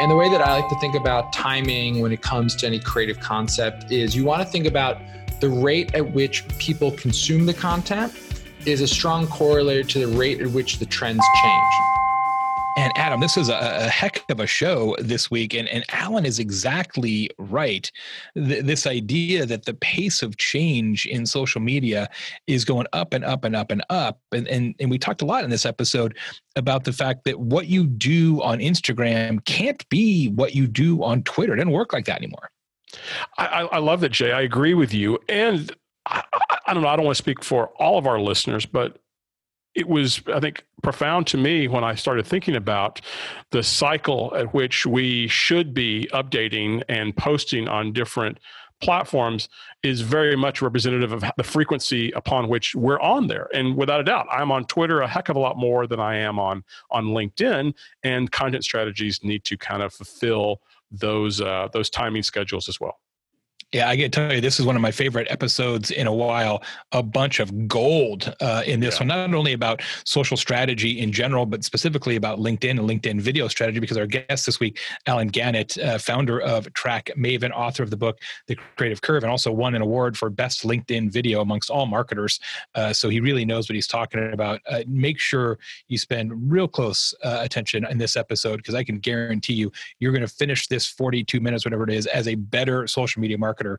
And the way that I like to think about timing when it comes to any creative concept is you want to think about the rate at which people consume the content is a strong correlator to the rate at which the trends change. And Adam, this is a, a, heck of a show this week. And, and Allen is exactly right. Th- this idea that the pace of change in social media is going up and up and up and up. And, and, and we talked a lot in this episode about the fact that what you do on Instagram can't be what you do on Twitter. It doesn't work like that anymore. I, I love that, Jay. I agree with you. And I, I don't know, I don't want to speak for all of our listeners, but it was, I think, profound to me when I started thinking about the cycle at which we should be updating and posting on different platforms is very much representative of the frequency upon which we're on there. And without a doubt i'm on twitter a heck of a lot more than i am on on linkedin and content strategies need to kind of fulfill those uh, those timing schedules as well yeah, I get to tell you, this is one of my favorite episodes in a while. A bunch of gold uh, in this yeah. one, not only about social strategy in general, but specifically about LinkedIn and LinkedIn video strategy. Because our guest this week, Allen Gannett, uh, founder of TrackMaven, author of the book The Creative Curve, and also won an award for best LinkedIn video amongst all marketers. Uh, so he really knows what he's talking about. Uh, make sure you spend real close uh, attention in this episode because I can guarantee you, you're going to finish this 42 minutes, whatever it is, as a better social media marketer marketer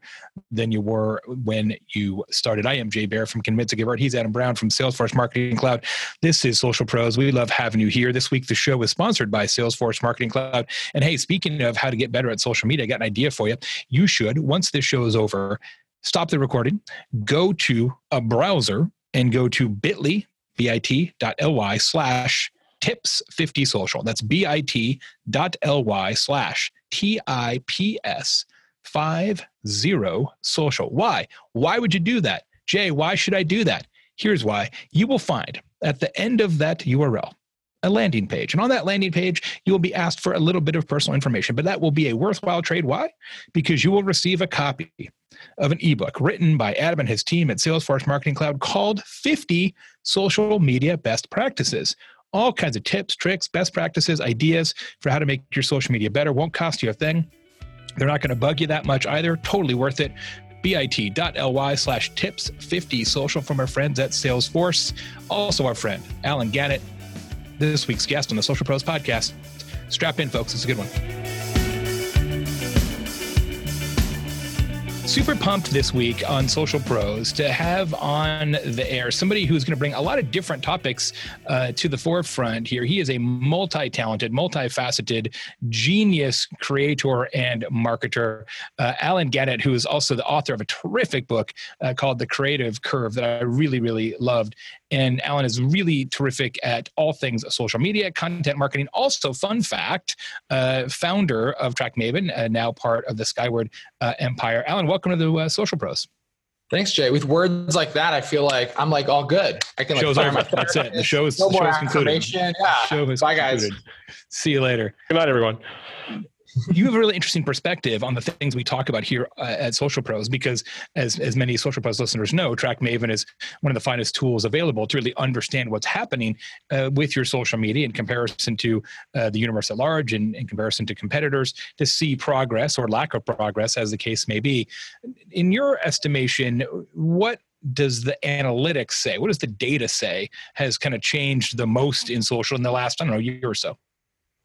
than you were when you started. I am Jay Baer from Convince and Convert He's Adam Brown from Salesforce Marketing Cloud. This is Social Pros. We love having you here. This week, the show is sponsored by Salesforce Marketing Cloud. And hey, speaking of how to get better at social media, I got an idea for you. You should, once this show is over, stop the recording, go to a browser and go to bit.ly, bit.ly slash tips 50 social. That's bit.ly slash T I P S five zero social. Why? Why would you do that? Jay, why should I do that? Here's why. You will find at the end of that URL a landing page. And on that landing page, you will be asked for a little bit of personal information, but that will be a worthwhile trade. Why? Because you will receive a copy of an ebook written by Adam and his team at Salesforce Marketing Cloud called 50 Social Media Best Practices. All kinds of tips, tricks, best practices, ideas for how to make your social media better. Won't cost you a thing. They're not going to bug you that much either. Totally worth it. bit.ly slash tips 50 social from our friends at Salesforce. Also, our friend Allen Gannett, this week's guest on the Social Pros podcast. Strap in, folks. It's a good one. Super pumped this week on Social Pros to have on the air somebody who's going to bring a lot of different topics uh, to the forefront here. He is a multi talented, multifaceted, genius creator and marketer. Uh, Allen Gannett, who is also the author of a terrific book uh, called The Creative Curve that I really, really loved. And Allen is really terrific at all things social media, content marketing. Also, fun fact, uh, founder of TrackMaven, uh, now part of the Skyword uh, Empire. Allen, welcome to the uh, Social Pros. Thanks, Jay. With words like that, I feel like I'm like all good. I can like Show's over. That's it. The show is, no the show is concluded. Yeah. Show is Bye, concluded. guys. See you later. Good night, everyone you have a really interesting perspective on the things we talk about here uh, at Social Pros because, as as many Social Pros listeners know, TrackMaven is one of the finest tools available to really understand what's happening uh, with your social media in comparison to uh, the universe at large and in comparison to competitors to see progress or lack of progress, as the case may be. In your estimation, what does the analytics say? What does the data say has kind of changed the most in social in the last I don't know year or so?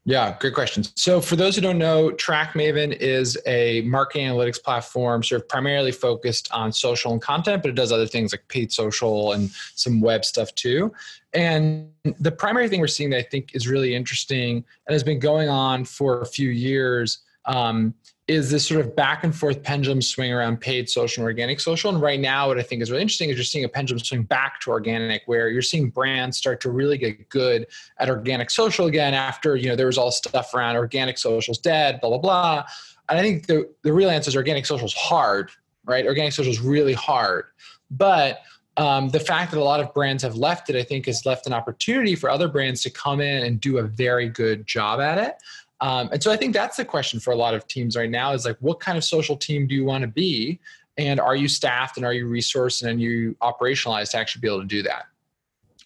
Yeah, great question. So, for those who don't know, TrackMaven is a marketing analytics platform, sort of primarily focused on social and content, but it does other things like paid social and some web stuff too. And the primary thing we're seeing that I think is really interesting and has been going on for a few years um, is this sort of back and forth pendulum swing around paid social and organic social. And right now, what I think is really interesting is you're seeing a pendulum swing back to organic, where you're seeing brands start to really get good at organic social again after, you know, there was all stuff around organic social's dead, blah, blah, blah. And I think the, the real answer is organic social is hard, right? Organic social is really hard. But um, the fact that a lot of brands have left it, I think, has left an opportunity for other brands to come in and do a very good job at it. Um, and so I think that's the question for a lot of teams right now is like, what kind of social team do you want to be? And are you staffed and are you resourced and are you operationalized to actually be able to do that?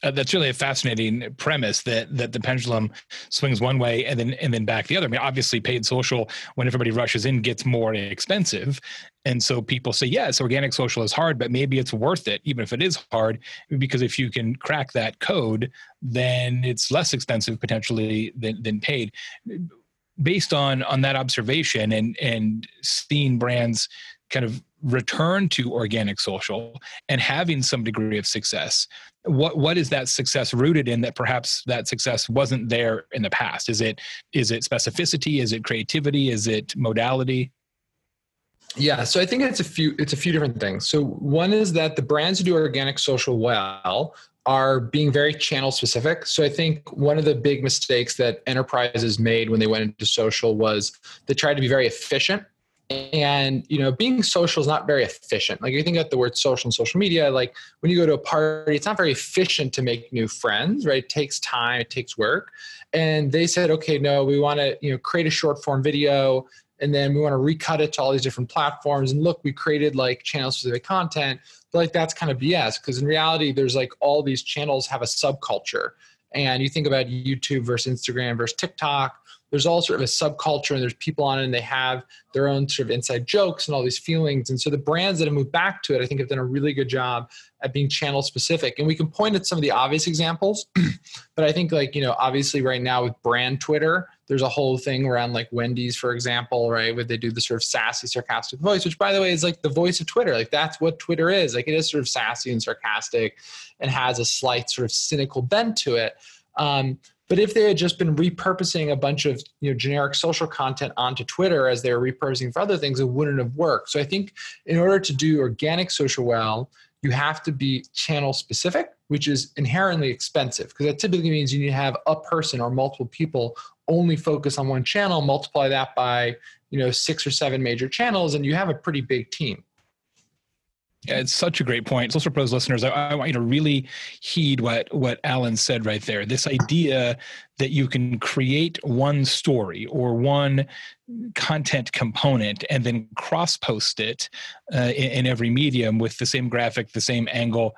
Uh, that's really a fascinating premise that that the pendulum swings one way and then and then back the other. I mean, obviously, paid social when everybody rushes in gets more expensive, and so people say, yes, organic social is hard, but maybe it's worth it, even if it is hard, because if you can crack that code, then it's less expensive potentially than than paid. Based on on that observation and and seeing brands kind of return to organic social and having some degree of success what what is that success rooted in that perhaps that success wasn't there in the past? Is it is it specificity? Is it creativity? Is it modality? Yeah so i think it's a few it's a few different things. So one is that the brands who do organic social well are being very channel specific. So i think one of the big mistakes that enterprises made when they went into social was they tried to be very efficient. And you know being social is not very efficient. Like you think about the word social and social media like when you go to a party it's not very efficient to make new friends right? It takes time it takes work. And they said okay no we want to you know create a short form video and then we want to recut it to all these different platforms and look we created like channel specific content but like that's kind of bs because in reality there's like all these channels have a subculture and you think about youtube versus instagram versus tiktok there's all sort of a subculture and there's people on it and they have their own sort of inside jokes and all these feelings. And so the brands that have moved back to it, I think have done a really good job at being channel specific. And we can point at some of the obvious examples, but I think like, you know, obviously right now with brand Twitter, there's a whole thing around like Wendy's, for example, right? Where they do the sort of sassy, sarcastic voice, which by the way is like the voice of Twitter. Like that's what Twitter is. Like it is sort of sassy and sarcastic and has a slight sort of cynical bent to it. Um, but if they had just been repurposing a bunch of you know generic social content onto Twitter as they were repurposing for other things, it wouldn't have worked. So I think in order to do organic social well, you have to be channel specific, which is inherently expensive because that typically means you need to have a person or multiple people only focus on one channel, multiply that by you know six or seven major channels, and you have a pretty big team. Yeah, it's such a great point. Social Pros listeners, I, I, want you to really heed what what Allen said right there. This idea that you can create one story or one content component and then cross post it uh, in, in, every medium with the same graphic, the same angle,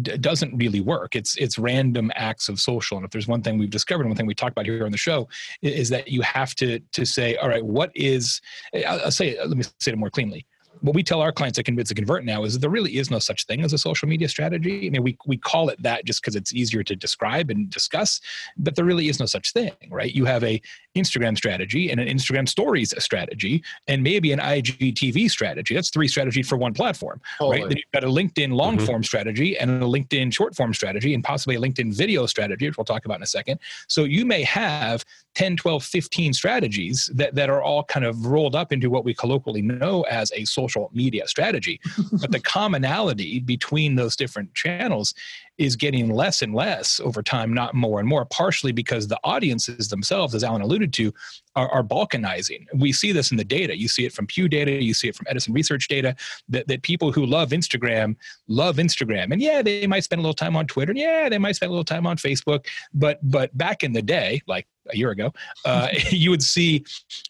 d- doesn't really work. It's it's random acts of social. And if there's one thing we've discovered, one thing we talked about here on the show, is, that you have to to say, all right, what is? I'll, I'll say, let me say it more cleanly what we tell our clients at Convince and Convert now is there really is no such thing as a social media strategy. I mean, we, we call it that just because it's easier to describe and discuss, but there really is no such thing, right? You have a Instagram strategy and an Instagram stories strategy and maybe an IGTV strategy. That's three strategies for one platform, totally. right? Then you've got a LinkedIn long mm-hmm. form strategy and a LinkedIn short form strategy and possibly a LinkedIn video strategy, which we'll talk about in a second. So you may have 10, 12, 15 strategies that, that are all kind of rolled up into what we colloquially know as a social media strategy. but the commonality between those different channels is getting less and less over time, not more and more, partially because the audiences themselves, as Allen alluded to, are, are, balkanizing. We see this in the data. You see it from Pew data, you see it from Edison Research data, that, that people who love Instagram love Instagram. And yeah, they might spend a little time on Twitter. And yeah, they might spend a little time on Facebook. But but back in the day, like a year ago, uh, you would see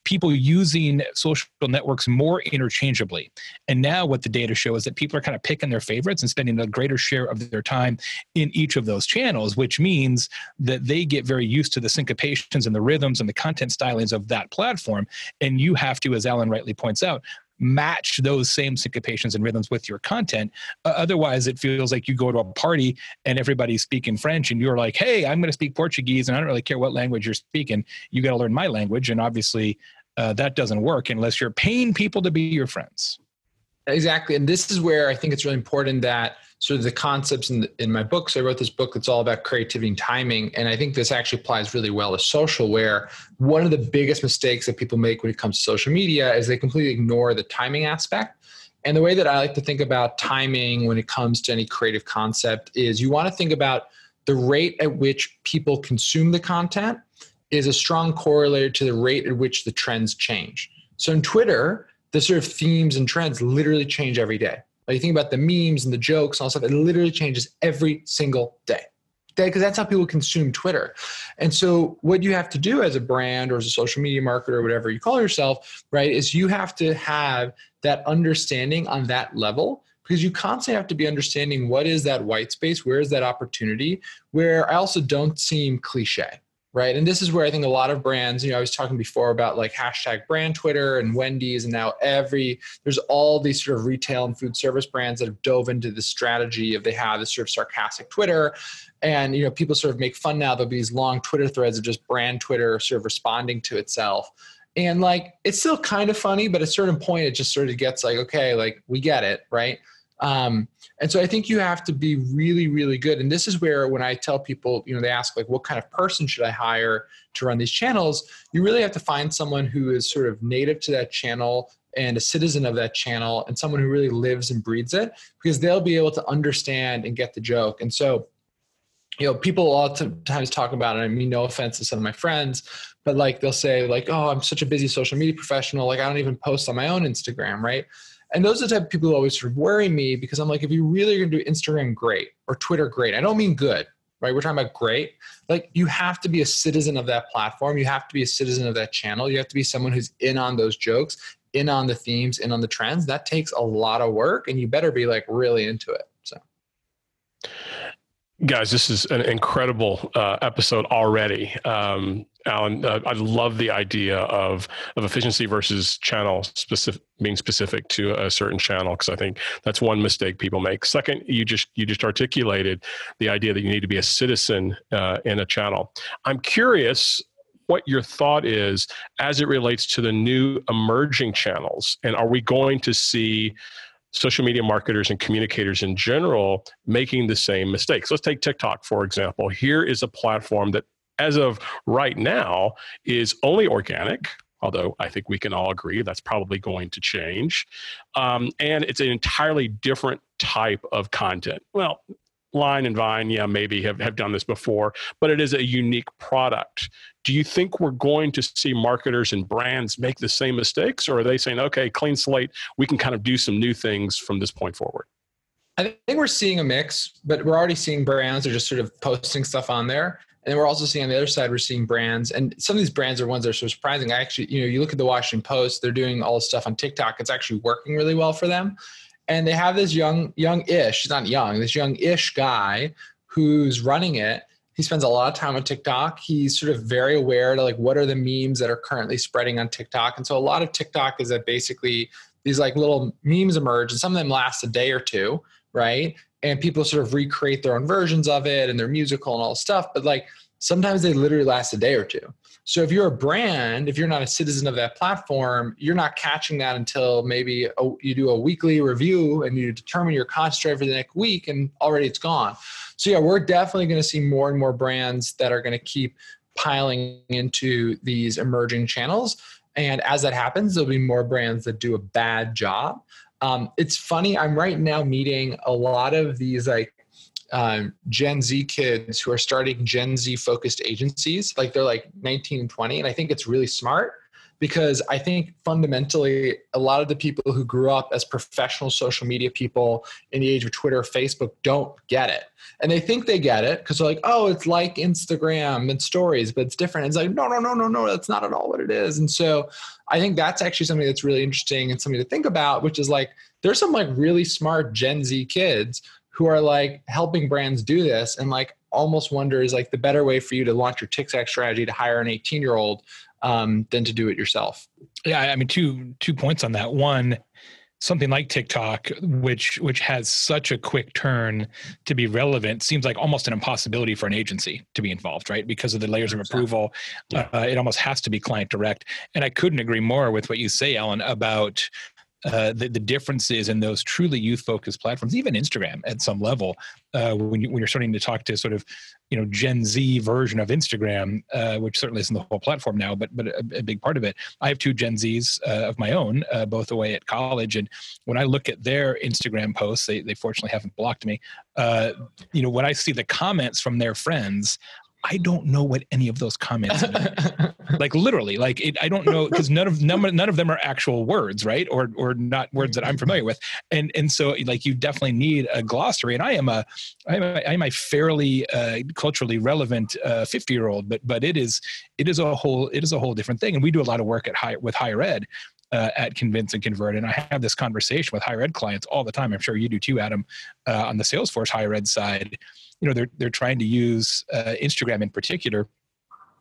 people using social networks more interchangeably. And now what the data show is that people are kind of picking their favorites and spending a greater share of their time in each of those channels, which means that they get very used to the syncopations and the rhythms and the content stylings of that platform. And you have to, as Allen rightly points out, match those same syncopations and rhythms with your content. Uh, otherwise, it feels like you go to a party and everybody's speaking French, and you're like, "Hey, I'm going to speak Portuguese, and I don't really care what language you're speaking. You got to learn my language." And obviously, uh, that doesn't work unless you're paying people to be your friends. Exactly, and this is where I think it's really important that sort of the concepts in, the, in my book. So I wrote this book that's all about creativity and timing. And I think this actually applies really well to social, where one of the biggest mistakes that people make when it comes to social media is they completely ignore the timing aspect. And the way that I like to think about timing when it comes to any creative concept is you want to think about the rate at which people consume the content is a strong correlator to the rate at which the trends change. So in Twitter, the sort of themes and trends literally change every day. Like you think about the memes and the jokes and all stuff, it literally changes every single day. Because that's how people consume Twitter. And so, what you have to do as a brand or as a social media marketer or whatever you call yourself, right, is you have to have that understanding on that level because you constantly have to be understanding what is that white space, where is that opportunity, where I also don't seem cliche right? And this is where I think a lot of brands, you know, I was talking before about like hashtag brand Twitter and Wendy's, and now every there's all these sort of retail and food service brands that have dove into the strategy of they have this sort of sarcastic Twitter. And you know, people sort of make fun now. There'll be these long Twitter threads of just brand Twitter sort of responding to itself. And like it's still kind of funny, but at a certain point it just sort of gets like, okay, like we get it, right? Um, and so I think you have to be really, really good. And this is where when I tell people, you know, they ask like, what kind of person should I hire to run these channels? You really have to find someone who is sort of native to that channel and a citizen of that channel and someone who really lives and breathes it because they'll be able to understand and get the joke. And so, you know, people all times talk about it. I mean, no offense to some of my friends, but like they'll say, like, oh, I'm such a busy social media professional. Like, I don't even post on my own Instagram, right? And those are the type of people who always sort of worry me because I'm like, if you really are going to do Instagram, great, or Twitter, great. I don't mean good, right? We're talking about great. Like, you have to be a citizen of that platform. You have to be a citizen of that channel. You have to be someone who's in on those jokes, in on the themes, in on the trends. That takes a lot of work, and you better be like really into it. So guys this is an incredible uh, episode already. Um, allen uh, i love the idea of of efficiency versus channel specific being specific to a certain channel because i think that's one mistake people make. Second you just you just articulated the idea that you need to be a citizen uh, in a channel. I'm curious what your thought is as it relates to the new emerging channels and are we going to see social media marketers and communicators in general making the same mistakes. Let's take TikTok, for example. Here is a platform that, as of right now, is only organic. Although I think we can all agree that's probably going to change. Um, and it's an entirely different type of content. Well, Line and Vine, yeah, maybe have, have done this before, but it is a unique product. Do you think we're going to see marketers and brands make the same mistakes, or are they saying, okay, clean slate, we can kind of do some new things from this point forward? I think we're seeing a mix, but we're already seeing brands are just sort of posting stuff on there. And we're also seeing on the other side, we're seeing brands, and some of these brands are ones that are so surprising. I actually, you know, you look at the Washington Post, they're doing all this stuff on TikTok. It's actually working really well for them and they have this young young-ish he's not young this young-ish guy who's running it. He spends a lot of time on tiktok. He's sort of very aware to like what are the memes that are currently spreading on tiktok. And so a lot of tiktok is that basically these like little memes emerge and some of them last a day or two right? And people sort of recreate their own versions of it and they're musical and all stuff. But like sometimes they literally last a day or two so if you're a brand, if you're not a citizen of that platform, you're not catching that until maybe a, you do a weekly review and you determine your content strategy for the next week, and already it's gone. So yeah, we're definitely going to see more and more brands that are going to keep piling into these emerging channels. And as that happens, there'll be more brands that do a bad job. Um, it's funny. I'm right now meeting a lot of these like um, Gen Z kids who are starting Gen Z focused agencies. Like they're like 19 and 20. And I think it's really smart because I think fundamentally a lot of the people who grew up as professional social media people in the age of Twitter, or Facebook don't get it. And they think they get it because they're like, oh, it's like Instagram and stories, but it's different. It's like, no, no, no, no, no, that's not at all what it is. And so I think that's actually something that's really interesting and something to think about, which is like, there's some like really smart Gen Z kids who are like helping brands do this and like almost wonder is like the better way for you to launch your TikTok strategy to hire an 18 year old um, than to do it yourself. Yeah, I mean two two points on that. One, something like TikTok, which which has such a quick turn to be relevant, seems like almost an impossibility for an agency to be involved, right? Because of the layers of approval, yeah. uh, it almost has to be client direct. And I couldn't agree more with what you say, Allen, about uh, the, the differences in those truly youth focused platforms, even Instagram at some level, uh, when, you, when you're starting to talk to sort of, you know, Gen Z version of Instagram, uh, which certainly isn't the whole platform now, but but a, a big part of it. I have two Gen Zs uh, of my own, uh, both away at college, and when I look at their Instagram posts, they they fortunately haven't blocked me. You know, when I see the comments from their friends, I don't know what any of those comments mean. like literally, like it, I don't know because none of none, none of them are actual words, right? Or or not words that I'm familiar with. And and so like you definitely need a glossary. And I am a I am a, I am a fairly uh, culturally relevant 50 uh, year old, but but it is it is a whole it is a whole different thing. And we do a lot of work at high with higher ed uh, at Convince and Convert. And I have this conversation with higher ed clients all the time. I'm sure you do too, Adam, uh, on the Salesforce higher ed side. You know, they're, they're trying to use uh, Instagram in particular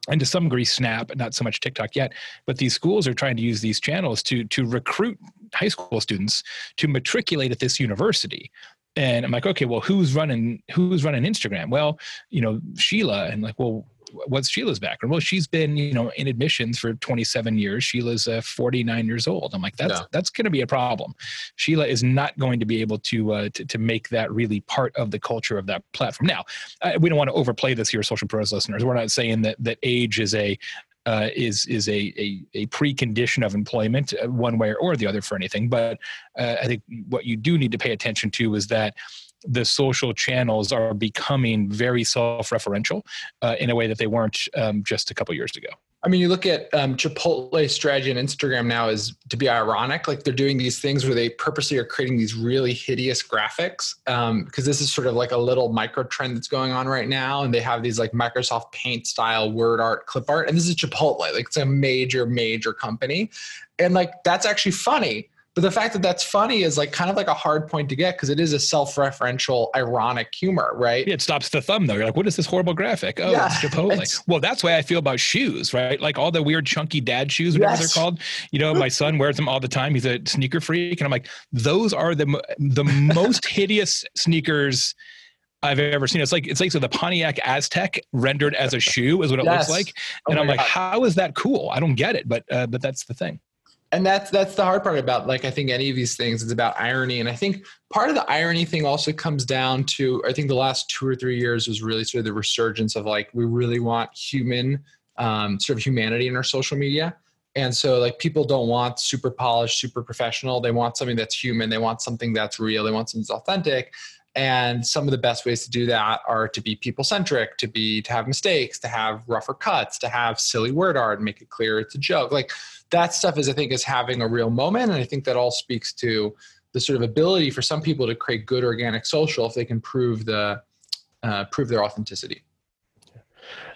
and to some degree snap not so much tiktok yet. But these schools are trying to use these channels to to recruit high school students to matriculate at this university. And i'm like okay well who's running who's running instagram? Well you know sheila. And like well what's Sheila's background? Well, she's been, you know, in admissions for 27 years. Sheila's uh, 49 years old. I'm like, that's no. that's going to be a problem. Sheila is not going to be able to, uh, to to make that really part of the culture of that platform. Now, uh, we don't want to overplay this here, social pros listeners. We're not saying that that age is a uh, is is a, a, a precondition of employment uh, one way or the other for anything. But uh, I think what you do need to pay attention to is that the social channels are becoming very self-referential uh, in a way that they weren't um, just a couple years ago. I mean, you look at um, Chipotle's strategy on Instagram now is to be ironic. Like they're doing these things where they purposely are creating these really hideous graphics because um, this is sort of like a little micro trend that's going on right now. And they have these like Microsoft Paint style word art, clip art, and this is Chipotle. Like it's a major, major company, and like that's actually funny but the fact that that's funny is like kind of like a hard point to get because it is a self-referential, ironic humor, right? Yeah, it stops the thumb though. You're like, what is this horrible graphic? Oh, yeah, it's Chipotle. It's, well, that's why I feel about shoes, right? Like all the weird chunky dad shoes, whatever yes. they're called. You know, my son wears them all the time. He's a sneaker freak, and I'm like, those are the the most hideous sneakers. I've ever seen. It's like it's like so the Pontiac Aztek rendered as a shoe is what it yes. looks like, and oh I'm like, God. how is that cool? I don't get it, but uh, but that's the thing and that's that's the hard part about like i think any of these things it's about irony. And i think part of the irony thing also comes down to i think the last two or three years was really sort of the resurgence of like we really want human um, sort of humanity in our social media. And so like people don't want super polished super professional. They want something that's human. They want something that's real. They want something that's authentic. And some of the best ways to do that are to be people centric to be to have mistakes to have rougher cuts to have silly word art make it clear it's a joke. Like that stuff is i think is having a real moment. And i think that all speaks to the sort of ability for some people to create good organic social if they can prove the uh, prove their authenticity.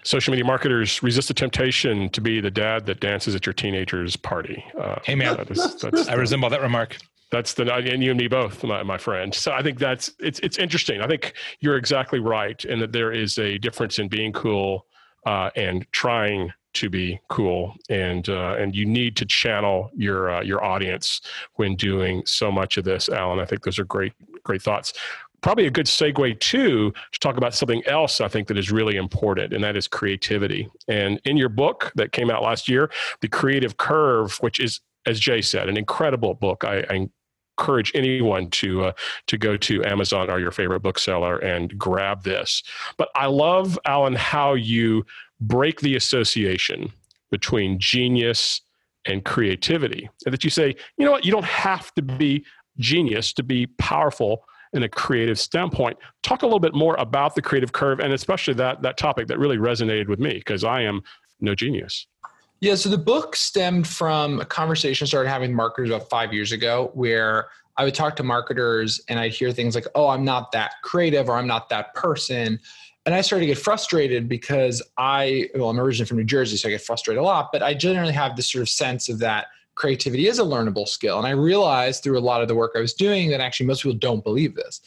Social media marketers resist the temptation to be the dad that dances at your teenager's party. Uh, hey man. that is, i resemble that remark. That's the and you and me both, my, my friend. So I think that's it's it's interesting. I think you're exactly right, in that there is a difference in being cool uh, and trying to be cool, and uh, and you need to channel your uh, your audience when doing so much of this. Allen, I think those are great great thoughts. Probably a good segue too to talk about something else I think that is really important, and that is creativity. And in your book that came out last year, The Creative Curve, which is as Jay said, an incredible book. I, I encourage anyone to uh, to go to Amazon or your favorite bookseller and grab this. But I love Allen how you break the association between genius and creativity, and that you say, you know what, you don't have to be genius to be powerful in a creative standpoint. Talk a little bit more about the creative curve and especially that that topic that really resonated with me because I am no genius. Yeah, so the book stemmed from a conversation I started having with marketers about five years ago where I would talk to marketers and I'd hear things like, oh, I'm not that creative or I'm not that person. And I started to get frustrated because I, well, I'm originally from New Jersey, so I get frustrated a lot, but I generally have this sort of sense of that creativity is a learnable skill. And I realized through a lot of the work I was doing that actually most people don't believe this.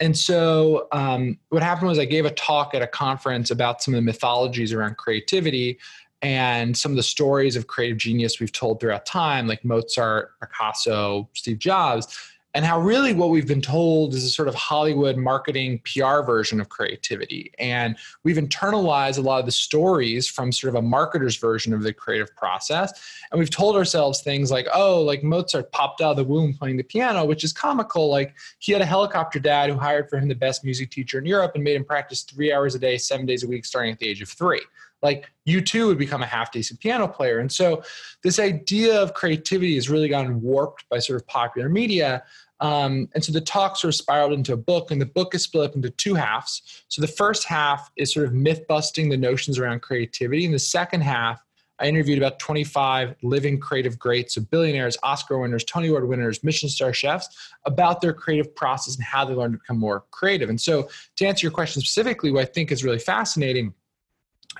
And so um, what happened was I gave a talk at a conference about some of the mythologies around creativity and some of the stories of creative genius we've told throughout time, like Mozart, Picasso, Steve Jobs, and how really what we've been told is a sort of Hollywood marketing PR version of creativity. And we've internalized a lot of the stories from sort of a marketer's version of the creative process. And we've told ourselves things like, oh, like Mozart popped out of the womb playing the piano, which is comical. Like he had a helicopter dad who hired for him the best music teacher in Europe and made him practice three hours a day, seven days a week, starting at the age of three like you too would become a half decent piano player. And so this idea of creativity has really gotten warped by sort of popular media. Um, and so the talk sort of spiraled into a book, and the book is split up into two halves. So the first half is sort of myth busting the notions around creativity, and the second half, I interviewed about 25 living creative greats, so billionaires, Oscar winners, Tony Award winners, Michelin star chefs, about their creative process and how they learned to become more creative. And so, to answer your question specifically, what I think is really fascinating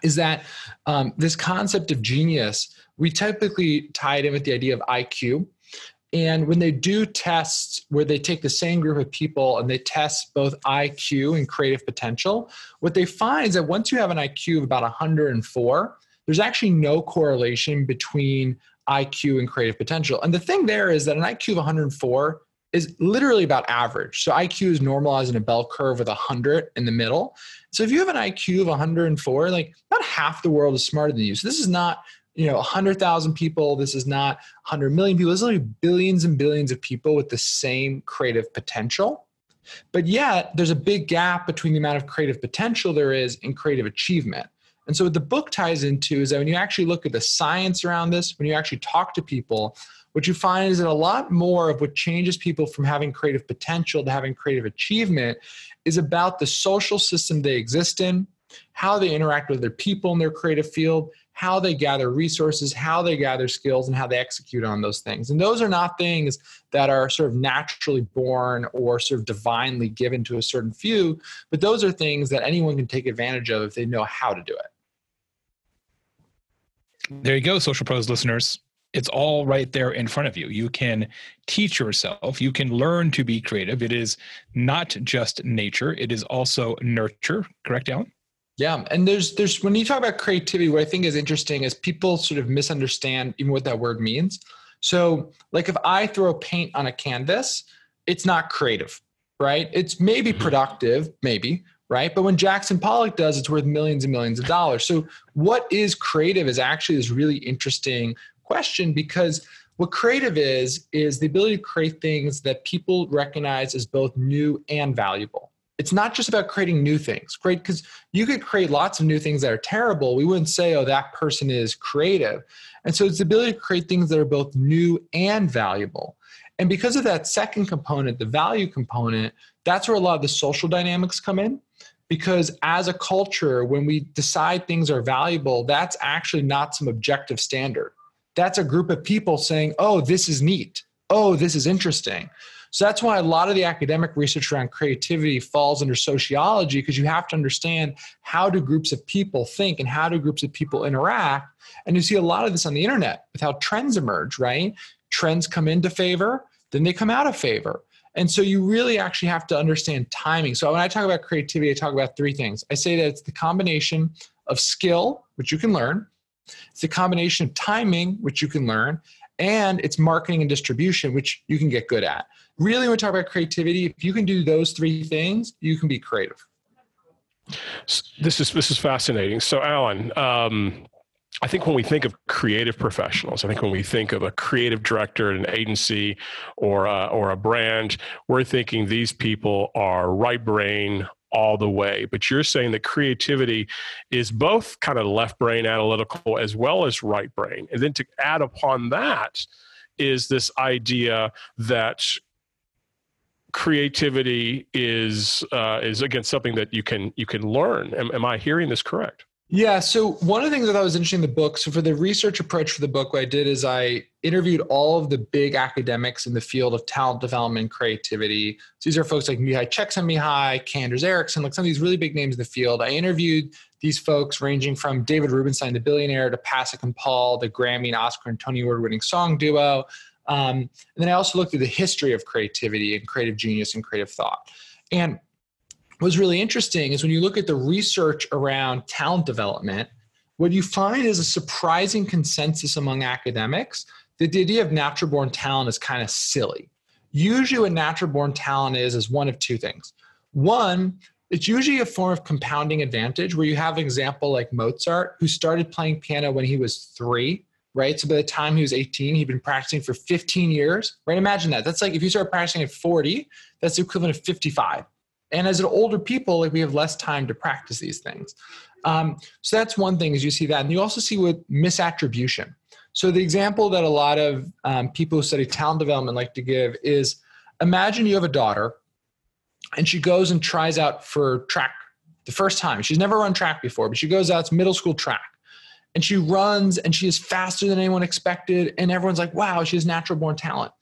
is that um, this concept of genius we typically tie it in with the idea of IQ. And when they do tests where they take the same group of people and they test both IQ and creative potential, what they find is that once you have an IQ of about 104, there's actually no correlation between IQ and creative potential. And the thing there is that an IQ of 104 is literally about average. So IQ is normalized in a bell curve with 100 in the middle. So if you have an IQ of 104, like about half the world is smarter than you. So this is not you know 100,000 people. This is not 100 million people. This is literally billions and billions of people with the same creative potential. But yet there's a big gap between the amount of creative potential there is and creative achievement. And so what the book ties into is that when you actually look at the science around this, when you actually talk to people, what you find is that a lot more of what changes people from having creative potential to having creative achievement is about the social system they exist in, how they interact with their people in their creative field, how they gather resources, how they gather skills, and how they execute on those things. And those are not things that are sort of naturally born or sort of divinely given to a certain few, but those are things that anyone can take advantage of if they know how to do it. There you go, Social Pros listeners. It's all right there in front of you. You can teach yourself, you can learn to be creative. It is not just nature, it is also nurture. Correct, Allen? Yeah, and there's there's when you talk about creativity, what I think is interesting is people sort of misunderstand even what that word means. So, like if I throw paint on a canvas, it's not creative, right? It's maybe mm-hmm. productive, maybe, right? But when Jackson Pollock does, it's worth millions and millions of dollars. So, what is creative is actually this really interesting question because what creative is, is the ability to create things that people recognize as both new and valuable. It's not just about creating new things, great? Because you could create lots of new things that are terrible. We wouldn't say, oh, that person is creative. And so it's the ability to create things that are both new and valuable. And because of that second component, the value component, that's where a lot of the social dynamics come in because as a culture when we decide things are valuable that's actually not some objective standard that's a group of people saying oh this is neat. Oh this is interesting. So that's why a lot of the academic research around creativity falls under sociology because you have to understand how do groups of people think and how do groups of people interact. And you see a lot of this on the internet with how trends emerge right? Trends come into favor then they come out of favor. And so you really actually have to understand timing. So when I talk about creativity, I talk about three things. I say that it's the combination of skill, which you can learn, it's a combination of timing, which you can learn, and it's marketing and distribution, which you can get good at. Really, when we talk about creativity, if you can do those three things, you can be creative. This is this is fascinating. So, Allen, um, I think when we think of creative professionals, I think when we think of a creative director at an agency or a, or a brand, we're thinking these people are right brain all the way. But you're saying that creativity is both kind of left brain analytical as well as right brain. And then to add upon that is this idea that creativity is uh, is again something that you can you can learn. Am, am I hearing this correct? Yeah. So one of the things I was interesting in the book, so for the research approach for the book, what I did is I interviewed all of the big academics in the field of talent development and creativity. So these are folks like Mihaly Csikszentmihalyi, Anders Ericsson, like some of these really big names in the field. I interviewed these folks ranging from David Rubenstein, the billionaire, to Pasek and Paul, the Grammy and Oscar and Tony Award winning song duo. Um, and then I also looked at the history of creativity and creative genius and creative thought. And what's really interesting is when you look at the research around talent development, what you find is a surprising consensus among academics that the idea of natural born talent is kind of silly. Usually, what natural born talent is, is one of two things. One, it's usually a form of compounding advantage where you have an example like Mozart, who started playing piano when he was three, right? So by the time he was 18, he'd been practicing for 15 years, right? Imagine that. That's like if you start practicing at 40, that's the equivalent of 55 and as an older people like we have less time to practice these things. Um, so that's one thing is you see that. And you also see with misattribution. So the example that a lot of um, people who study talent development like to give is imagine you have a daughter and she goes and tries out for track the first time. She's never run track before but she goes out it's middle school track. And she runs and she is faster than anyone expected and everyone's like wow she has natural born talent.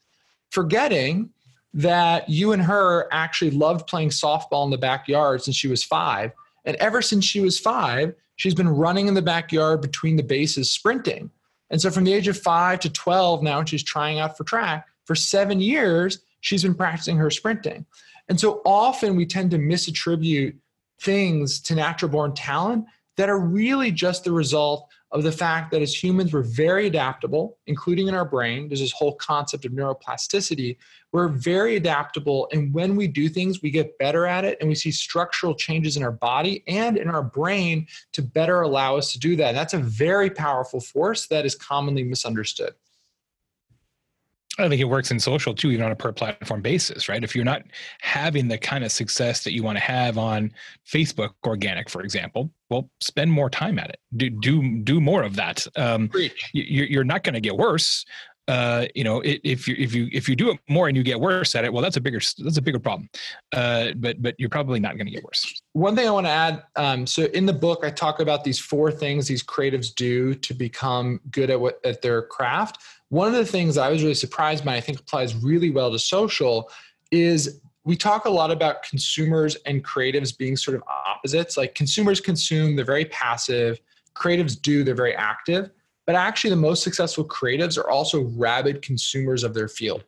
Forgetting that you and her actually loved playing softball in the backyard since she was five. And ever since she was five, she's been running in the backyard between the bases, sprinting. And so from the age of five to 12, now she's trying out for track. For seven years, she's been practicing her sprinting. And so often we tend to misattribute things to natural born talent that are really just the result of the fact that as humans we're very adaptable including in our brain. There's this whole concept of neuroplasticity. We're very adaptable and when we do things we get better at it and we see structural changes in our body and in our brain to better allow us to do that. And that's a very powerful force that is commonly misunderstood I think it works in social too, even on a per platform basis, right? If you're not having the kind of success that you want to have on Facebook organic, for example, well, spend more time at it. Do do do more of that. Um, you, you're not going to get worse. Uh, you know, if you if you if you do it more and you get worse at it, well, that's a bigger that's a bigger problem. Uh, but but you're probably not going to get worse. One thing I want to add. Um, so in the book, I talk about these four things these creatives do to become good at what at their craft one of the things I was really surprised by, I think applies really well to social, is we talk a lot about consumers and creatives being sort of opposites. Like consumers consume, they're very passive, creatives do, they're very active. But actually, the most successful creatives are also rabid consumers of their field.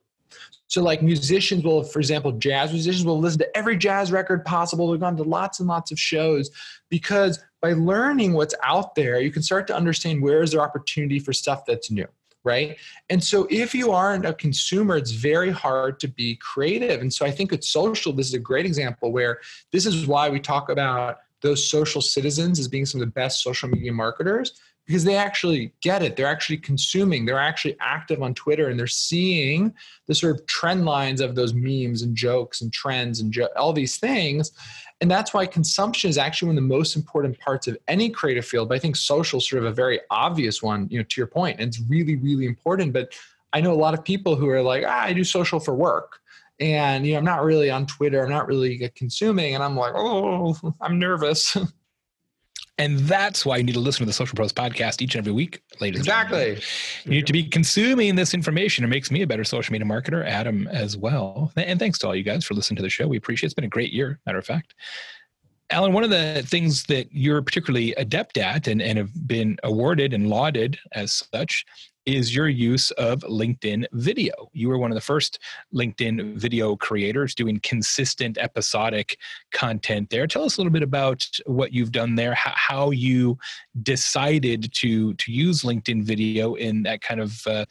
So, like musicians will, for example, jazz musicians will listen to every jazz record possible. They've gone to lots and lots of shows because by learning what's out there, you can start to understand where is there opportunity for stuff that's new right? And so if you aren't a consumer, it's very hard to be creative. And so I think it's social, this is a great example where this is why we talk about those social citizens as being some of the best social media marketers because they actually get it. They're actually consuming, they're actually active on Twitter and they're seeing the sort of trend lines of those memes and jokes and trends and jo- all these things. And that's why consumption is actually one of the most important parts of any creative field. But I think social is sort of a very obvious one, you know, to your point. And it's really, really important. But I know a lot of people who are like, ah, I do social for work. And you know, I'm not really on Twitter, I'm not really consuming. And I'm like, oh, I'm nervous. And that's why you need to listen to the Social Pros podcast each and every week, ladies. Exactly. You need to be consuming this information. It makes me a better social media marketer, Adam as well. And thanks to all you guys for listening to the show. We appreciate it. It's been a great year, matter of fact. Allen, one of the things that you're particularly adept at and, and have been awarded and lauded as such is your use of LinkedIn video. You were one of the first LinkedIn video creators doing consistent episodic content there. Tell us a little bit about what you've done there, how, you decided to to use LinkedIn video in that kind of uh,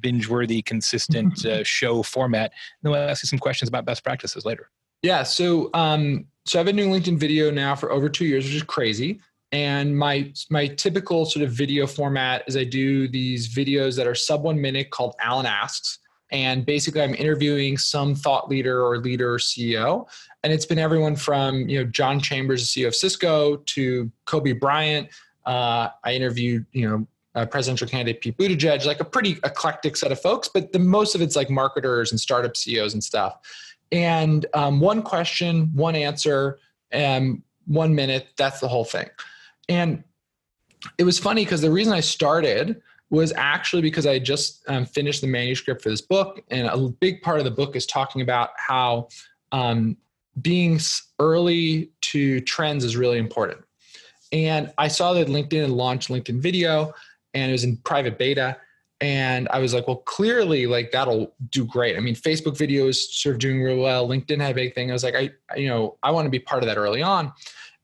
binge-worthy, consistent uh, show format. And then we'll ask you some questions about best practices later. Yeah. So, um, so I've been doing LinkedIn video now for over two years, which is crazy and my my typical sort of video format is I do these videos that are sub one minute called Allen Asks. And basically, I'm interviewing some thought leader or leader or CEO. And it's been everyone from you know John Chambers, the CEO of Cisco, to Kobe Bryant. Uh, I interviewed you know uh, presidential candidate Pete Buttigieg, like a pretty eclectic set of folks. But the most of it's like marketers and startup CEOs and stuff. And um, one question, one answer, and one minute. That's the whole thing. And it was funny because the reason I started was actually because I just um, finished the manuscript for this book, and a big part of the book is talking about how um, being early to trends is really important. And I saw that LinkedIn had launched LinkedIn Video, and it was in private beta. And I was like, well, clearly, like that'll do great. I mean, Facebook video is sort of doing really well. LinkedIn had a big thing. I was like, I, you know, I want to be part of that early on.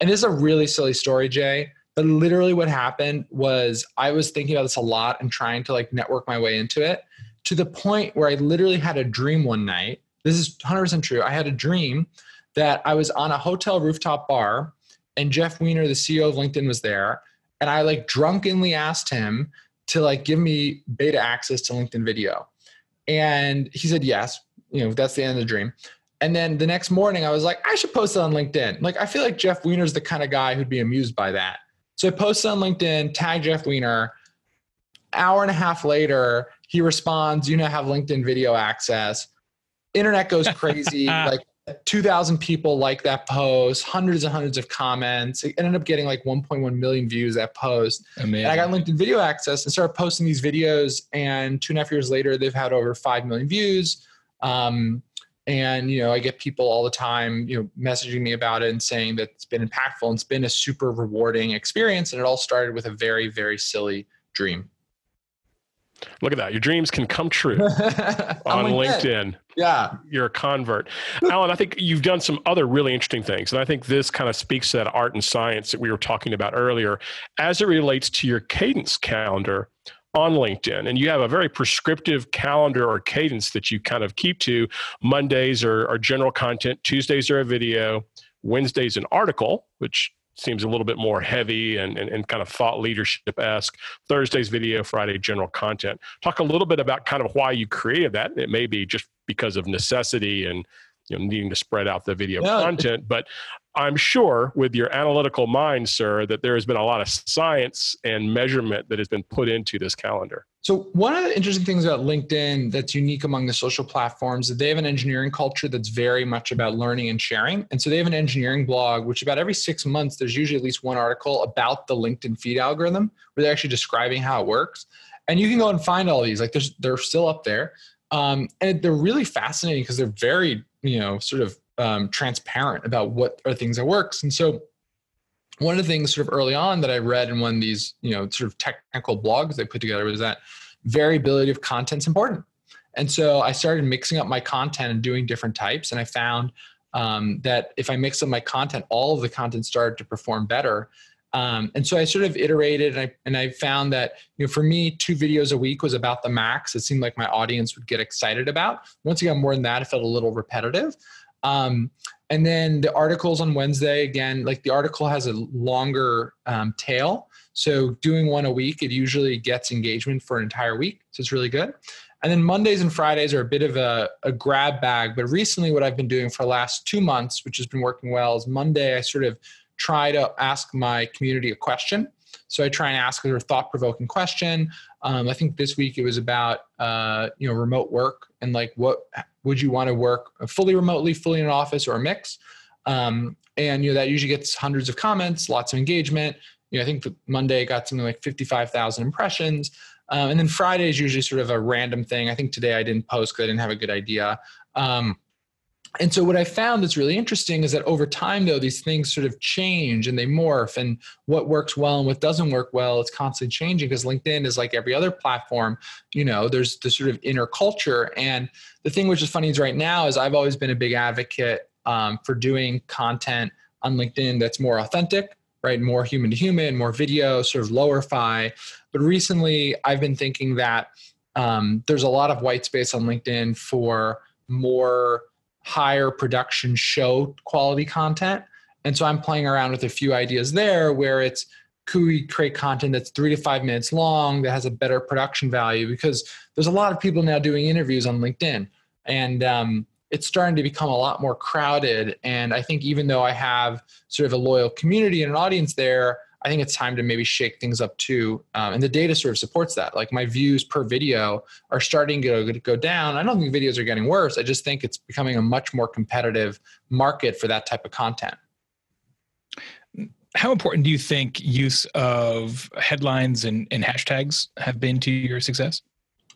And this is a really silly story, Jay. But literally, what happened was I was thinking about this a lot and trying to like network my way into it to the point where I literally had a dream one night. This is 100% true. I had a dream that I was on a hotel rooftop bar and Jeff Weiner, the CEO of LinkedIn, was there. And I like drunkenly asked him to like give me beta access to LinkedIn video. And he said yes. You know, that's the end of the dream. And then the next morning, I was like, I should post it on LinkedIn. Like, I feel like Jeff Weiner's the kind of guy who'd be amused by that. So I posted on LinkedIn, tag Jeff Weiner. Hour and a half later, he responds, You now have LinkedIn video access. Internet goes crazy. like 2,000 people like that post, hundreds and hundreds of comments. It ended up getting like 1.1 million views that post. Amazing. And I got LinkedIn video access and started posting these videos. And two and a half years later, they've had over 5 million views. Um, and you know i get people all the time you know messaging me about it and saying that it's been impactful and it's been a super rewarding experience and it all started with a very very silly dream Look at that. Your dreams can come true oh on LinkedIn. LinkedIn. Yeah. You're a convert. Allen, I think you've done some other really interesting things. And I think this kind of speaks to that art and science that we were talking about earlier as it relates to your cadence calendar on LinkedIn. And you have a very prescriptive calendar or cadence that you kind of keep to. Mondays are, are general content, Tuesdays are a video, Wednesday's an article, which seems a little bit more heavy and, and, and kind of thought leadership esque. Thursday's video, Friday general content. Talk a little bit about kind of why you created that. It may be just because of necessity and you know needing to spread out the video yeah. content, but I'm sure with your analytical mind, sir, that there has been a lot of science and measurement that has been put into this calendar. So one of the interesting things about LinkedIn that's unique among the social platforms is they have an engineering culture that's very much about learning and sharing. And so they have an engineering blog, which about every six months, there's usually at least one article about the LinkedIn feed algorithm where they're actually describing how it works. And you can go and find all these, like they're still up there. Um, and they're really fascinating because they're very, you know, sort of um, transparent about what are things that works. And so one of the things sort of early on that I read in one of these, you know, sort of technical blogs they put together was that variability of content is important. And so I started mixing up my content and doing different types. And I found um, that if I mix up my content, all of the content started to perform better. Um, and so I sort of iterated and I, and I found that, you know, for me, two videos a week was about the max. It seemed like my audience would get excited about. Once got more than that, it felt a little repetitive. Um, and then the articles on Wednesday, again, like the article has a longer um, tail. So doing one a week, it usually gets engagement for an entire week. So it's really good. And then Mondays and Fridays are a bit of a, a grab bag. But recently, what I've been doing for the last two months, which has been working well, is Monday, I sort of try to ask my community a question. So I try and ask her a thought provoking question. Um, I think this week it was about uh, you know remote work and like what would you want to work fully remotely, fully in an office, or a mix? Um, and you know that usually gets hundreds of comments, lots of engagement. You know, I think Monday got something like fifty-five thousand impressions, um, and then Friday is usually sort of a random thing. I think today I didn't post because I didn't have a good idea. Um, and so what I found that's really interesting is that over time, though, these things sort of change and they morph, and what works well and what doesn't work well, it's constantly changing because LinkedIn is like every other platform. You know, there's the sort of inner culture, and the thing which is funny is right now is I've always been a big advocate um, for doing content on LinkedIn that's more authentic, right, more human to human, more video, sort of lower fi. But recently, I've been thinking that um, there's a lot of white space on LinkedIn for more higher production show quality content. And so I'm playing around with a few ideas there where it's could we create content that's three to five minutes long that has a better production value because there's a lot of people now doing interviews on LinkedIn and um, it's starting to become a lot more crowded. And I think even though I have sort of a loyal community and an audience there, I think it's time to maybe shake things up too. Um, and the data sort of supports that. Like my views per video are starting to go down. I don't think videos are getting worse. I just think it's becoming a much more competitive market for that type of content. How important do you think use of headlines and, and hashtags have been to your success?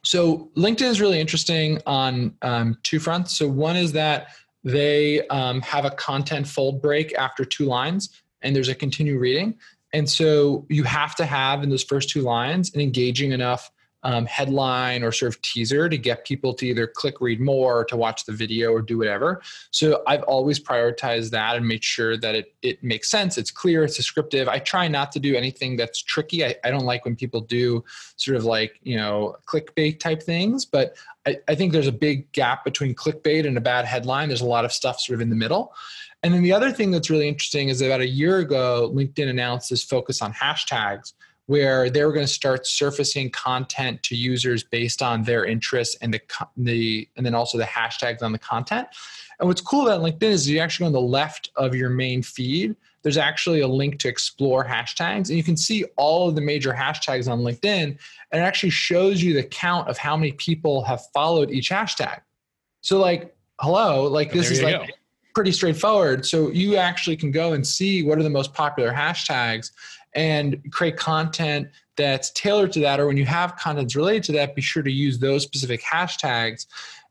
So LinkedIn is really interesting on um, two fronts. So one is that they um, have a content fold break after two lines and there's a continue reading. And so you have to have in those first two lines an engaging enough um, headline or sort of teaser to get people to either click read more or to watch the video or do whatever. So I've always prioritized that and made sure that it, it makes sense. It's clear, it's descriptive. I try not to do anything that's tricky. I, I don't like when people do sort of like, you know, clickbait type things, but I, I think there's a big gap between clickbait and a bad headline. There's a lot of stuff sort of in the middle. And then the other thing that's really interesting is about a year ago, LinkedIn announced this focus on hashtags, where they were going to start surfacing content to users based on their interests and the, the and then also the hashtags on the content. And what's cool about LinkedIn is you actually go on the left of your main feed. There's actually a link to explore hashtags, and you can see all of the major hashtags on LinkedIn, and it actually shows you the count of how many people have followed each hashtag. So, like, hello, like this is like. Go pretty straightforward. So you actually can go and see what are the most popular hashtags and create content that's tailored to that. Or when you have content related to that, be sure to use those specific hashtags.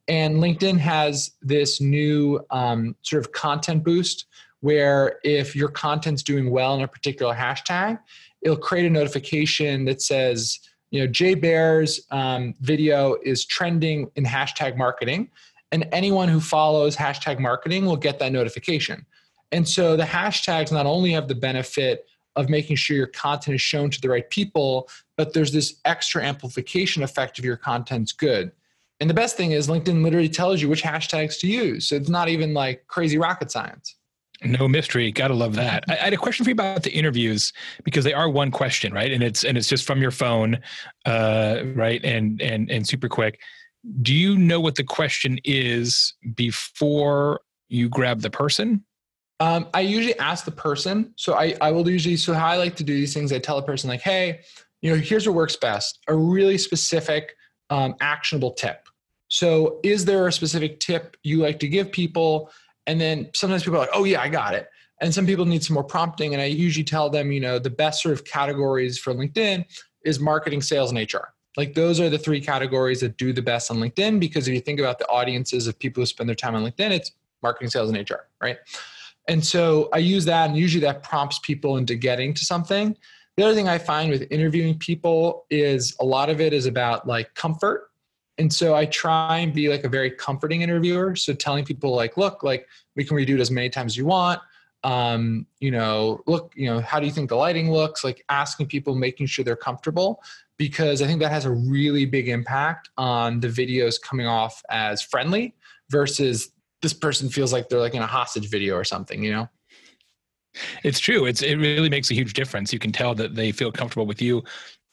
And LinkedIn has this new um, sort of content boost where if your content's doing well in a particular hashtag, it'll create a notification that says, you know, Jay Baer's um, video is trending in hashtag marketing, and anyone who follows hashtag marketing will get that notification. And so the hashtags not only have the benefit of making sure your content is shown to the right people, but there's this extra amplification effect if your content's good. And the best thing is LinkedIn literally tells you which hashtags to use. So it's not even like crazy rocket science. No mystery. Gotta love that. I, I, had a question for you about the interviews because they are one question, right? And it's and it's just from your phone, uh, right? And and and super quick. Do you know what the question is before you grab the person? Um, I usually ask the person. So I, I will usually, so how I like to do these things, I tell a person like, hey, you know, here's what works best, a really specific, um, actionable tip. So is there a specific tip you like to give people? And then sometimes people are like, oh yeah, I got it. And some people need some more prompting. And I usually tell them, you know, the best sort of categories for LinkedIn is marketing, sales, and HR. Like those are the three categories that do the best on LinkedIn because if you think about the audiences of people who spend their time on LinkedIn, it's marketing, sales, and HR, right? And so I use that, and usually that prompts people into getting to something. The other thing I find with interviewing people is a lot of it is about like comfort. And so I try and be like a very comforting interviewer. So telling people like, look, like we can redo it as many times as you want. Um, you know, look, you know, how do you think the lighting looks? Like asking people, making sure they're comfortable, because I think that has a really big impact on the videos coming off as friendly versus this person feels like they're like in a hostage video or something, you know? It's true. It's it really makes a huge difference. You can tell that they feel comfortable with you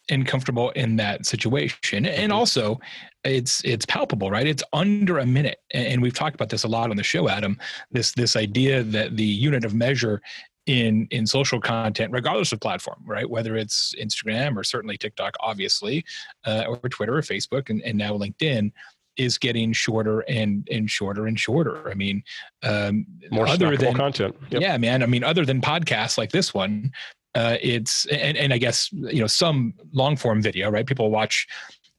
and comfortable in that situation. And mm-hmm. also it's it's palpable, right? It's under a minute. And we've talked about this a lot on the show, Adam. This this idea that the unit of measure in in social content regardless of platform right whether it's instagram or certainly tiktok obviously uh, or twitter or facebook and, and now linkedin is getting shorter and and shorter and shorter. I mean, um, more other than content. Yep. Yeah, man. I mean, other than podcasts like this one, uh, it's and, and I guess you know some long form video, right? People watch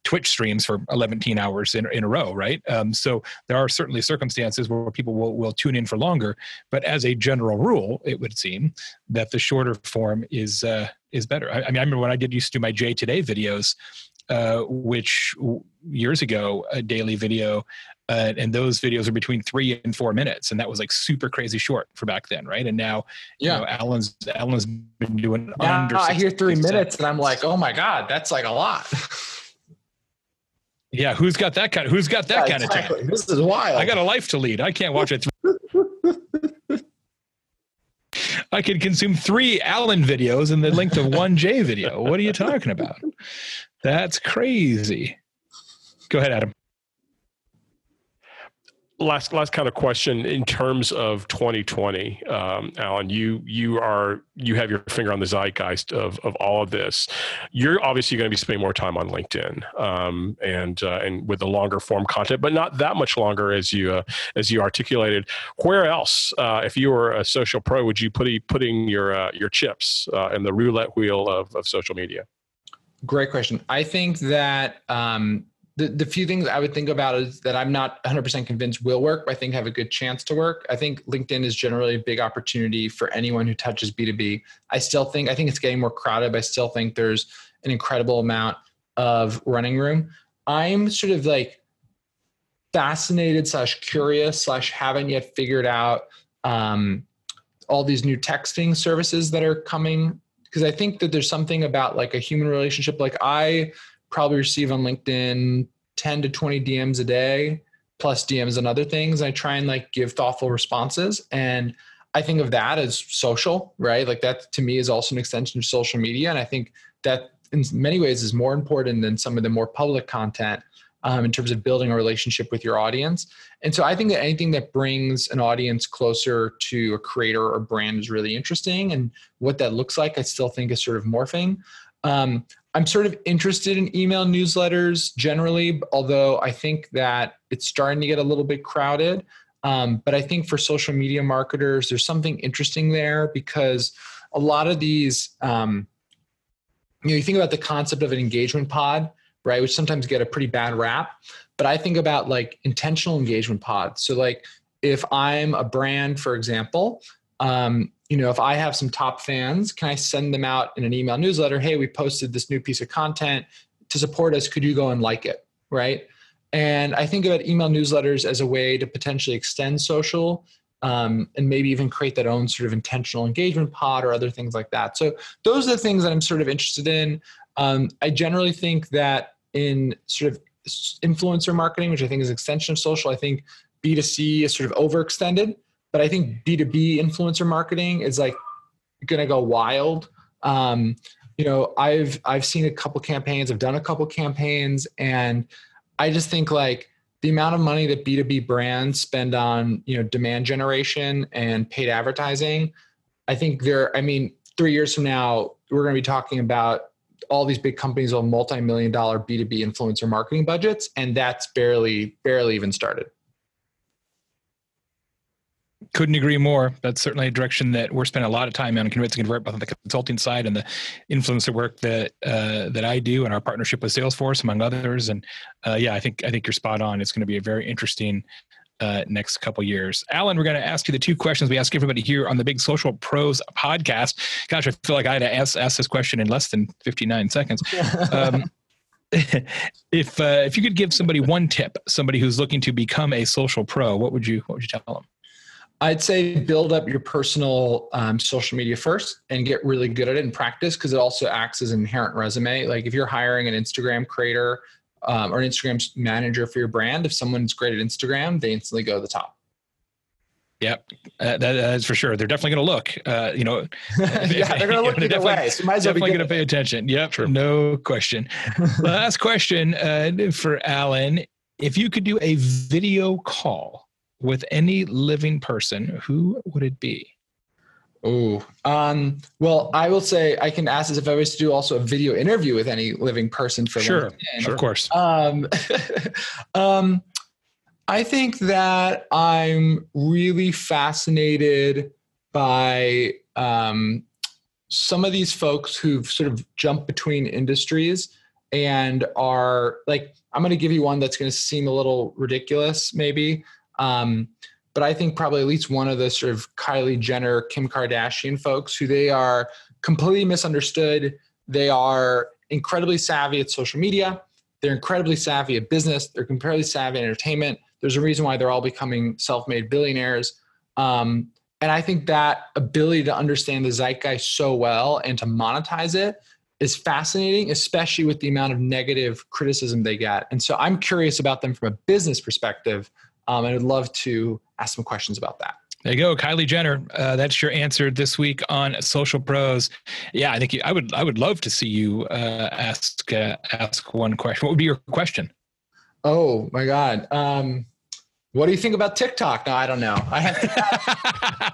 Twitch streams for 11 hours in, in a row, right? Um, so there are certainly circumstances where people will, will tune in for longer, but as a general rule, it would seem that the shorter form is uh, is better. I, I mean, I remember when I did used to do my Jay Today videos, uh, which years ago a daily video uh, and those videos are between three and four minutes and that was like super crazy short for back then right and now yeah you know, allen's allen's been doing now under i hear three minutes and i'm like oh my god that's like a lot yeah who's got that kind of who's got that yeah, kind exactly. of time this is wild i got a life to lead i can't watch it I can consume three Allen videos in the length of one Jay video. What are you talking about? That's crazy. Go ahead, Adam. Last last kind of question in terms of 2020, um, Allen. You you are you have your finger on the zeitgeist of of all of this. You're obviously going to be spending more time on LinkedIn um, and uh, and with the longer form content, but not that much longer as you uh, as you articulated. Where else, uh, if you were a social pro, would you put putting your uh, your chips uh, in the roulette wheel of, of social media? Great question. I think that um, the, the few things I would think about is that I'm not 100% convinced will work, but I think have a good chance to work. I think LinkedIn is generally a big opportunity for anyone who touches B2B. I still think, I think it's getting more crowded, but I still think there's an incredible amount of running room. I'm sort of like fascinated slash curious slash haven't yet figured out um, all these new texting services that are coming because I think that there's something about like a human relationship. Like I probably receive on LinkedIn 10 to 20 DMs a day, plus DMs and other things. I try and like give thoughtful responses. And I think of that as social, right? Like that to me is also an extension of social media. And I think that in many ways is more important than some of the more public content um, in terms of building a relationship with your audience. And so I think that anything that brings an audience closer to a creator or brand is really interesting. And what that looks like, I still think is sort of morphing. Um, I'm sort of interested in email newsletters generally, although I think that it's starting to get a little bit crowded. Um, but I think for social media marketers, there's something interesting there because a lot of these, um, you know, you think about the concept of an engagement pod right? Which sometimes get a pretty bad rap. But I think about like intentional engagement pods. So like if I'm a brand, for example, um, you know, if I have some top fans, can I send them out in an email newsletter? Hey, we posted this new piece of content. to support us, could you go and like it? Right. And I think about email newsletters as a way to potentially extend social um, and maybe even create that own sort of intentional engagement pod or other things like that. So those are the things that I'm sort of interested in. Um, I generally think that in sort of influencer marketing, which I think is extension of social, I think B2C is sort of overextended, but I think B2B influencer marketing is like going to go wild. Um, you know, I've I've seen a couple campaigns, I've done a couple campaigns, and I just think like the amount of money that B2B brands spend on, you know, demand generation and paid advertising, I think they're, I mean, three years from now, we're going to be talking about all these big companies with multi-million dollar B2B influencer marketing budgets. And that's barely, barely even started. Couldn't agree more. That's certainly a direction that we're spending a lot of time on convince and convert, both on the consulting side and the influencer work that uh, that I do, and our partnership with Salesforce, among others. And uh, yeah, I think I think you're spot on. It's going to be a very interesting uh, next couple years. Allen, we're going to ask you the two questions we ask everybody here on the Big Social Pros podcast. Gosh, I feel like I had to ask, ask this question in less than 59 seconds. Um, if uh, if you could give somebody one tip, somebody who's looking to become a social pro, what would you what would you tell them? I'd say build up your personal um, social media first and get really good at it and practice because it also acts as an inherent resume. Like if you're hiring an Instagram creator um, or an Instagram manager for your brand, if someone's great at Instagram, they instantly go to the top. Yep, uh, that, that is for sure. They're definitely going to look. Uh, you know, yeah, they're going to look either way. So definitely going to pay attention. Yep, sure. no question. Last question uh, for Allen: If you could do a video call with any living person, who would it be? Oh, um, well, I will say I can ask this if I was to do also a video interview with any living person for sure, sure. of course. Um, um, I think that I'm really fascinated by um, some of these folks who've sort of jumped between industries and are like, I'm going to give you one that's going to seem a little ridiculous, maybe. Um, but I think probably at least one of the sort of Kylie Jenner, Kim Kardashian folks who they are completely misunderstood. They are incredibly savvy at social media. They're incredibly savvy at business. They're incredibly savvy at entertainment. There's a reason why they're all becoming self-made billionaires. Um, and I think that ability to understand the zeitgeist so well and to monetize it is fascinating, especially with the amount of negative criticism they get. And so I'm curious about them from a business perspective um, and I'd love to ask some questions about that. There you go, Kylie Jenner. Uh, that's your answer this week on Social Pros. Yeah, I think you, I would. I would love to see you uh, ask uh, ask one question. What would be your question? Oh my God, um, what do you think about TikTok? No, I don't know. I have.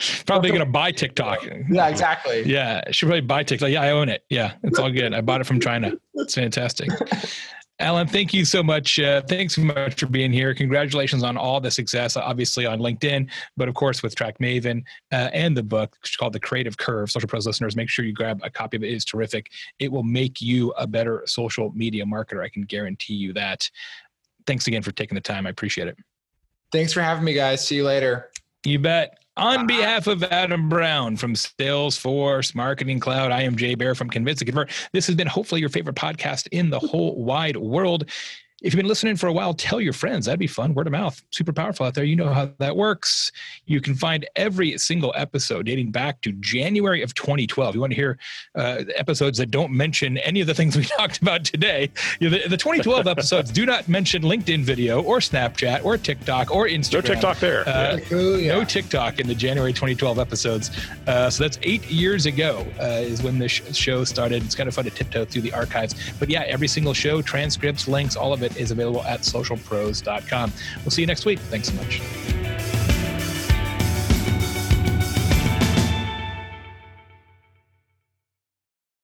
probably going to buy TikTok. Yeah, exactly. Yeah, should probably buy TikTok. Yeah, I own it. Yeah, it's all good. I bought it from China. It's fantastic. Allen, thank you so much. Uh, thanks so much for being here. Congratulations on all the success, obviously on LinkedIn, but of course with TrackMaven uh, and the book called The Creative Curve. Social Pros listeners, make sure you grab a copy of it. It is terrific. It will make you a better social media marketer. I can guarantee you that. Thanks again for taking the time. I appreciate it. Thanks for having me, guys. See you later. You bet. On behalf of Adam Brown from Salesforce Marketing Cloud, I am Jay Baer from Convince and Convert. This has been hopefully your favorite podcast in the whole wide world. If you've been listening for a while, tell your friends. That'd be fun. Word of mouth, super powerful out there. You know how that works. You can find every single episode dating back to January of 2012. You want to hear uh, episodes that don't mention any of the things we talked about today. You know, the, the, 2012 episodes do not mention LinkedIn video or Snapchat or TikTok or Instagram. No TikTok there. Uh, yeah. No TikTok in the January 2012 episodes. Uh, so that's eight years ago uh, is when this show started. It's kind of fun to tiptoe through the archives. But yeah, every single show, transcripts, links, all of it is available at socialpros.com. We'll see you next week. Thanks so much.